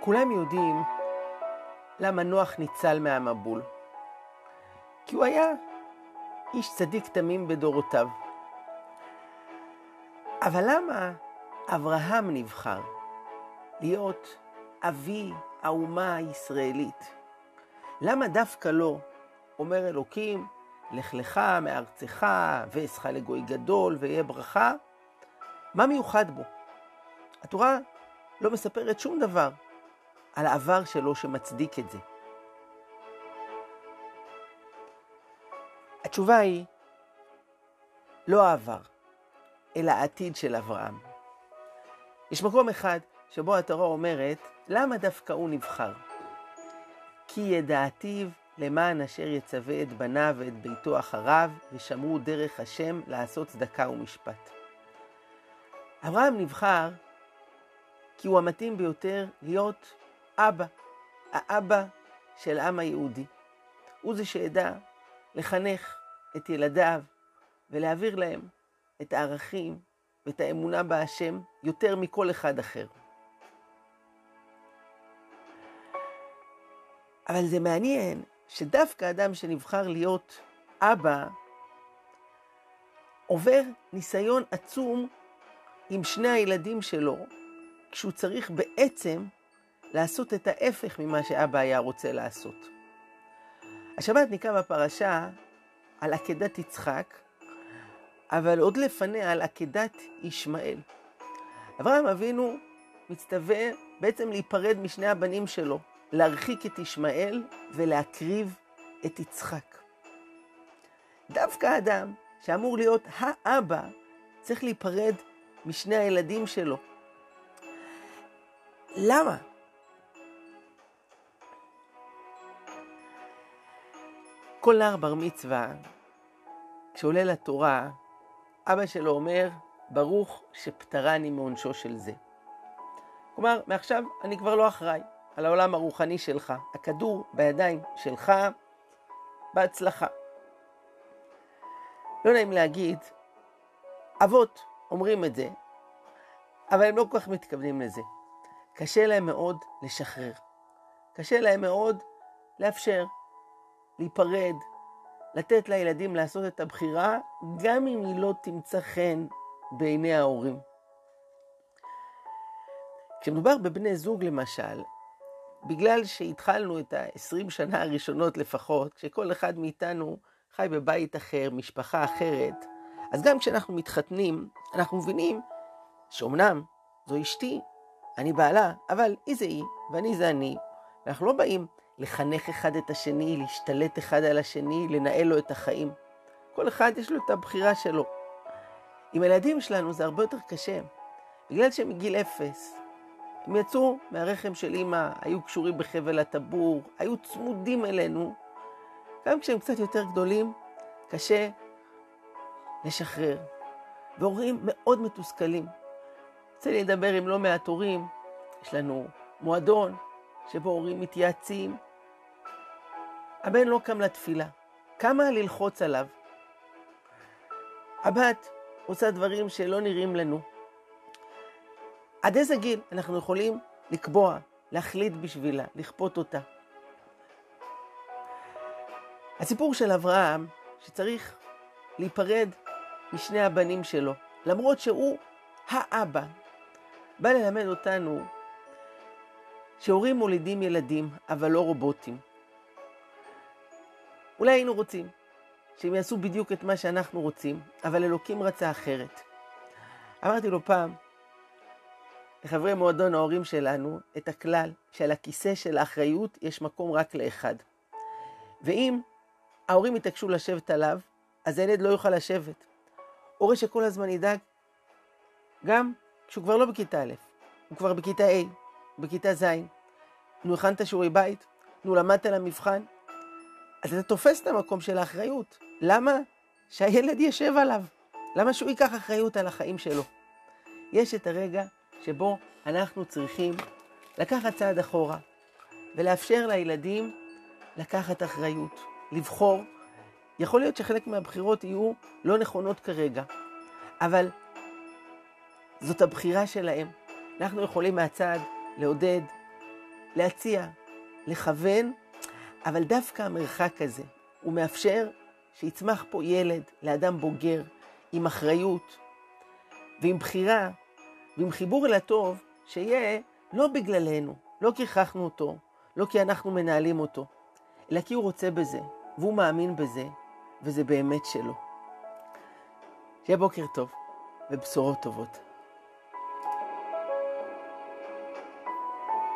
כולם יודעים למה נוח ניצל מהמבול. כי הוא היה איש צדיק תמים בדורותיו. אבל למה אברהם נבחר להיות אבי האומה הישראלית? למה דווקא לו אומר אלוקים, לך לך מארצך ואעשך לגוי גדול ויהיה ברכה? מה מיוחד בו? התורה לא מספרת שום דבר על העבר שלו שמצדיק את זה. התשובה היא לא העבר, אלא העתיד של אברהם. יש מקום אחד שבו התורה אומרת, למה דווקא הוא נבחר? כי ידעתיו למען אשר יצווה את בניו ואת ביתו אחריו, ושמרו דרך השם לעשות צדקה ומשפט. אברהם נבחר כי הוא המתאים ביותר להיות אבא, האבא של העם היהודי. הוא זה שידע לחנך את ילדיו ולהעביר להם את הערכים ואת האמונה בהשם יותר מכל אחד אחר. אבל זה מעניין שדווקא אדם שנבחר להיות אבא, עובר ניסיון עצום עם שני הילדים שלו, כשהוא צריך בעצם לעשות את ההפך ממה שאבא היה רוצה לעשות. השבת נקרא בפרשה על עקדת יצחק, אבל עוד לפניה על עקדת ישמעאל. אברהם אבינו מצטווה בעצם להיפרד משני הבנים שלו, להרחיק את ישמעאל ולהקריב את יצחק. דווקא האדם שאמור להיות האבא צריך להיפרד משני הילדים שלו. למה? כל נער בר מצווה, כשעולה לתורה, אבא שלו אומר, ברוך שפטרני מעונשו של זה. כלומר, מעכשיו אני כבר לא אחראי על העולם הרוחני שלך. הכדור בידיים שלך, בהצלחה. לא נעים להגיד, אבות אומרים את זה, אבל הם לא כל כך מתכוונים לזה. קשה להם מאוד לשחרר. קשה להם מאוד לאפשר להיפרד, לתת לילדים לעשות את הבחירה, גם אם היא לא תמצא חן בעיני ההורים. כשמדובר בבני זוג למשל, בגלל שהתחלנו את ה-20 שנה הראשונות לפחות, כשכל אחד מאיתנו חי בבית אחר, משפחה אחרת, אז גם כשאנחנו מתחתנים, אנחנו מבינים שאומנם זו אשתי, אני בעלה, אבל היא זה היא, ואני זה אני. ואנחנו לא באים לחנך אחד את השני, להשתלט אחד על השני, לנהל לו את החיים. כל אחד יש לו את הבחירה שלו. עם הילדים שלנו זה הרבה יותר קשה. בגלל שהם מגיל אפס, הם יצאו מהרחם של אימא, היו קשורים בחבל הטבור, היו צמודים אלינו. גם כשהם קצת יותר גדולים, קשה לשחרר. והורים מאוד מתוסכלים. לי לדבר עם לא מעט הורים, יש לנו מועדון שבו הורים מתייעצים, הבן לא קם לתפילה. כמה ללחוץ עליו? הבת עושה דברים שלא נראים לנו. עד איזה גיל אנחנו יכולים לקבוע, להחליט בשבילה, לכפות אותה? הסיפור של אברהם, שצריך להיפרד משני הבנים שלו, למרות שהוא האבא, בא ללמד אותנו שהורים מולידים ילדים, אבל לא רובוטים. אולי היינו רוצים שהם יעשו בדיוק את מה שאנחנו רוצים, אבל אלוקים רצה אחרת. אמרתי לו פעם, לחברי מועדון ההורים שלנו, את הכלל שעל הכיסא של האחריות יש מקום רק לאחד. ואם ההורים יתעקשו לשבת עליו, אז הילד לא יוכל לשבת. הורה שכל הזמן ידאג, גם כשהוא כבר לא בכיתה א', הוא כבר בכיתה A, בכיתה ז', נו, הכנת שיעורי בית? נו, למדת למבחן? אז אתה תופס את המקום של האחריות. למה שהילד ישב עליו? למה שהוא ייקח אחריות על החיים שלו? יש את הרגע שבו אנחנו צריכים לקחת צעד אחורה ולאפשר לילדים לקחת אחריות, לבחור. יכול להיות שחלק מהבחירות יהיו לא נכונות כרגע, אבל זאת הבחירה שלהם. אנחנו יכולים מהצד לעודד, להציע, לכוון, אבל דווקא המרחק הזה, הוא מאפשר שיצמח פה ילד לאדם בוגר, עם אחריות ועם בחירה ועם חיבור אל הטוב, שיהיה לא בגללנו, לא כי הכרחנו אותו, לא כי אנחנו מנהלים אותו, אלא כי הוא רוצה בזה, והוא מאמין בזה, וזה באמת שלו. שיהיה בוקר טוב ובשורות טובות.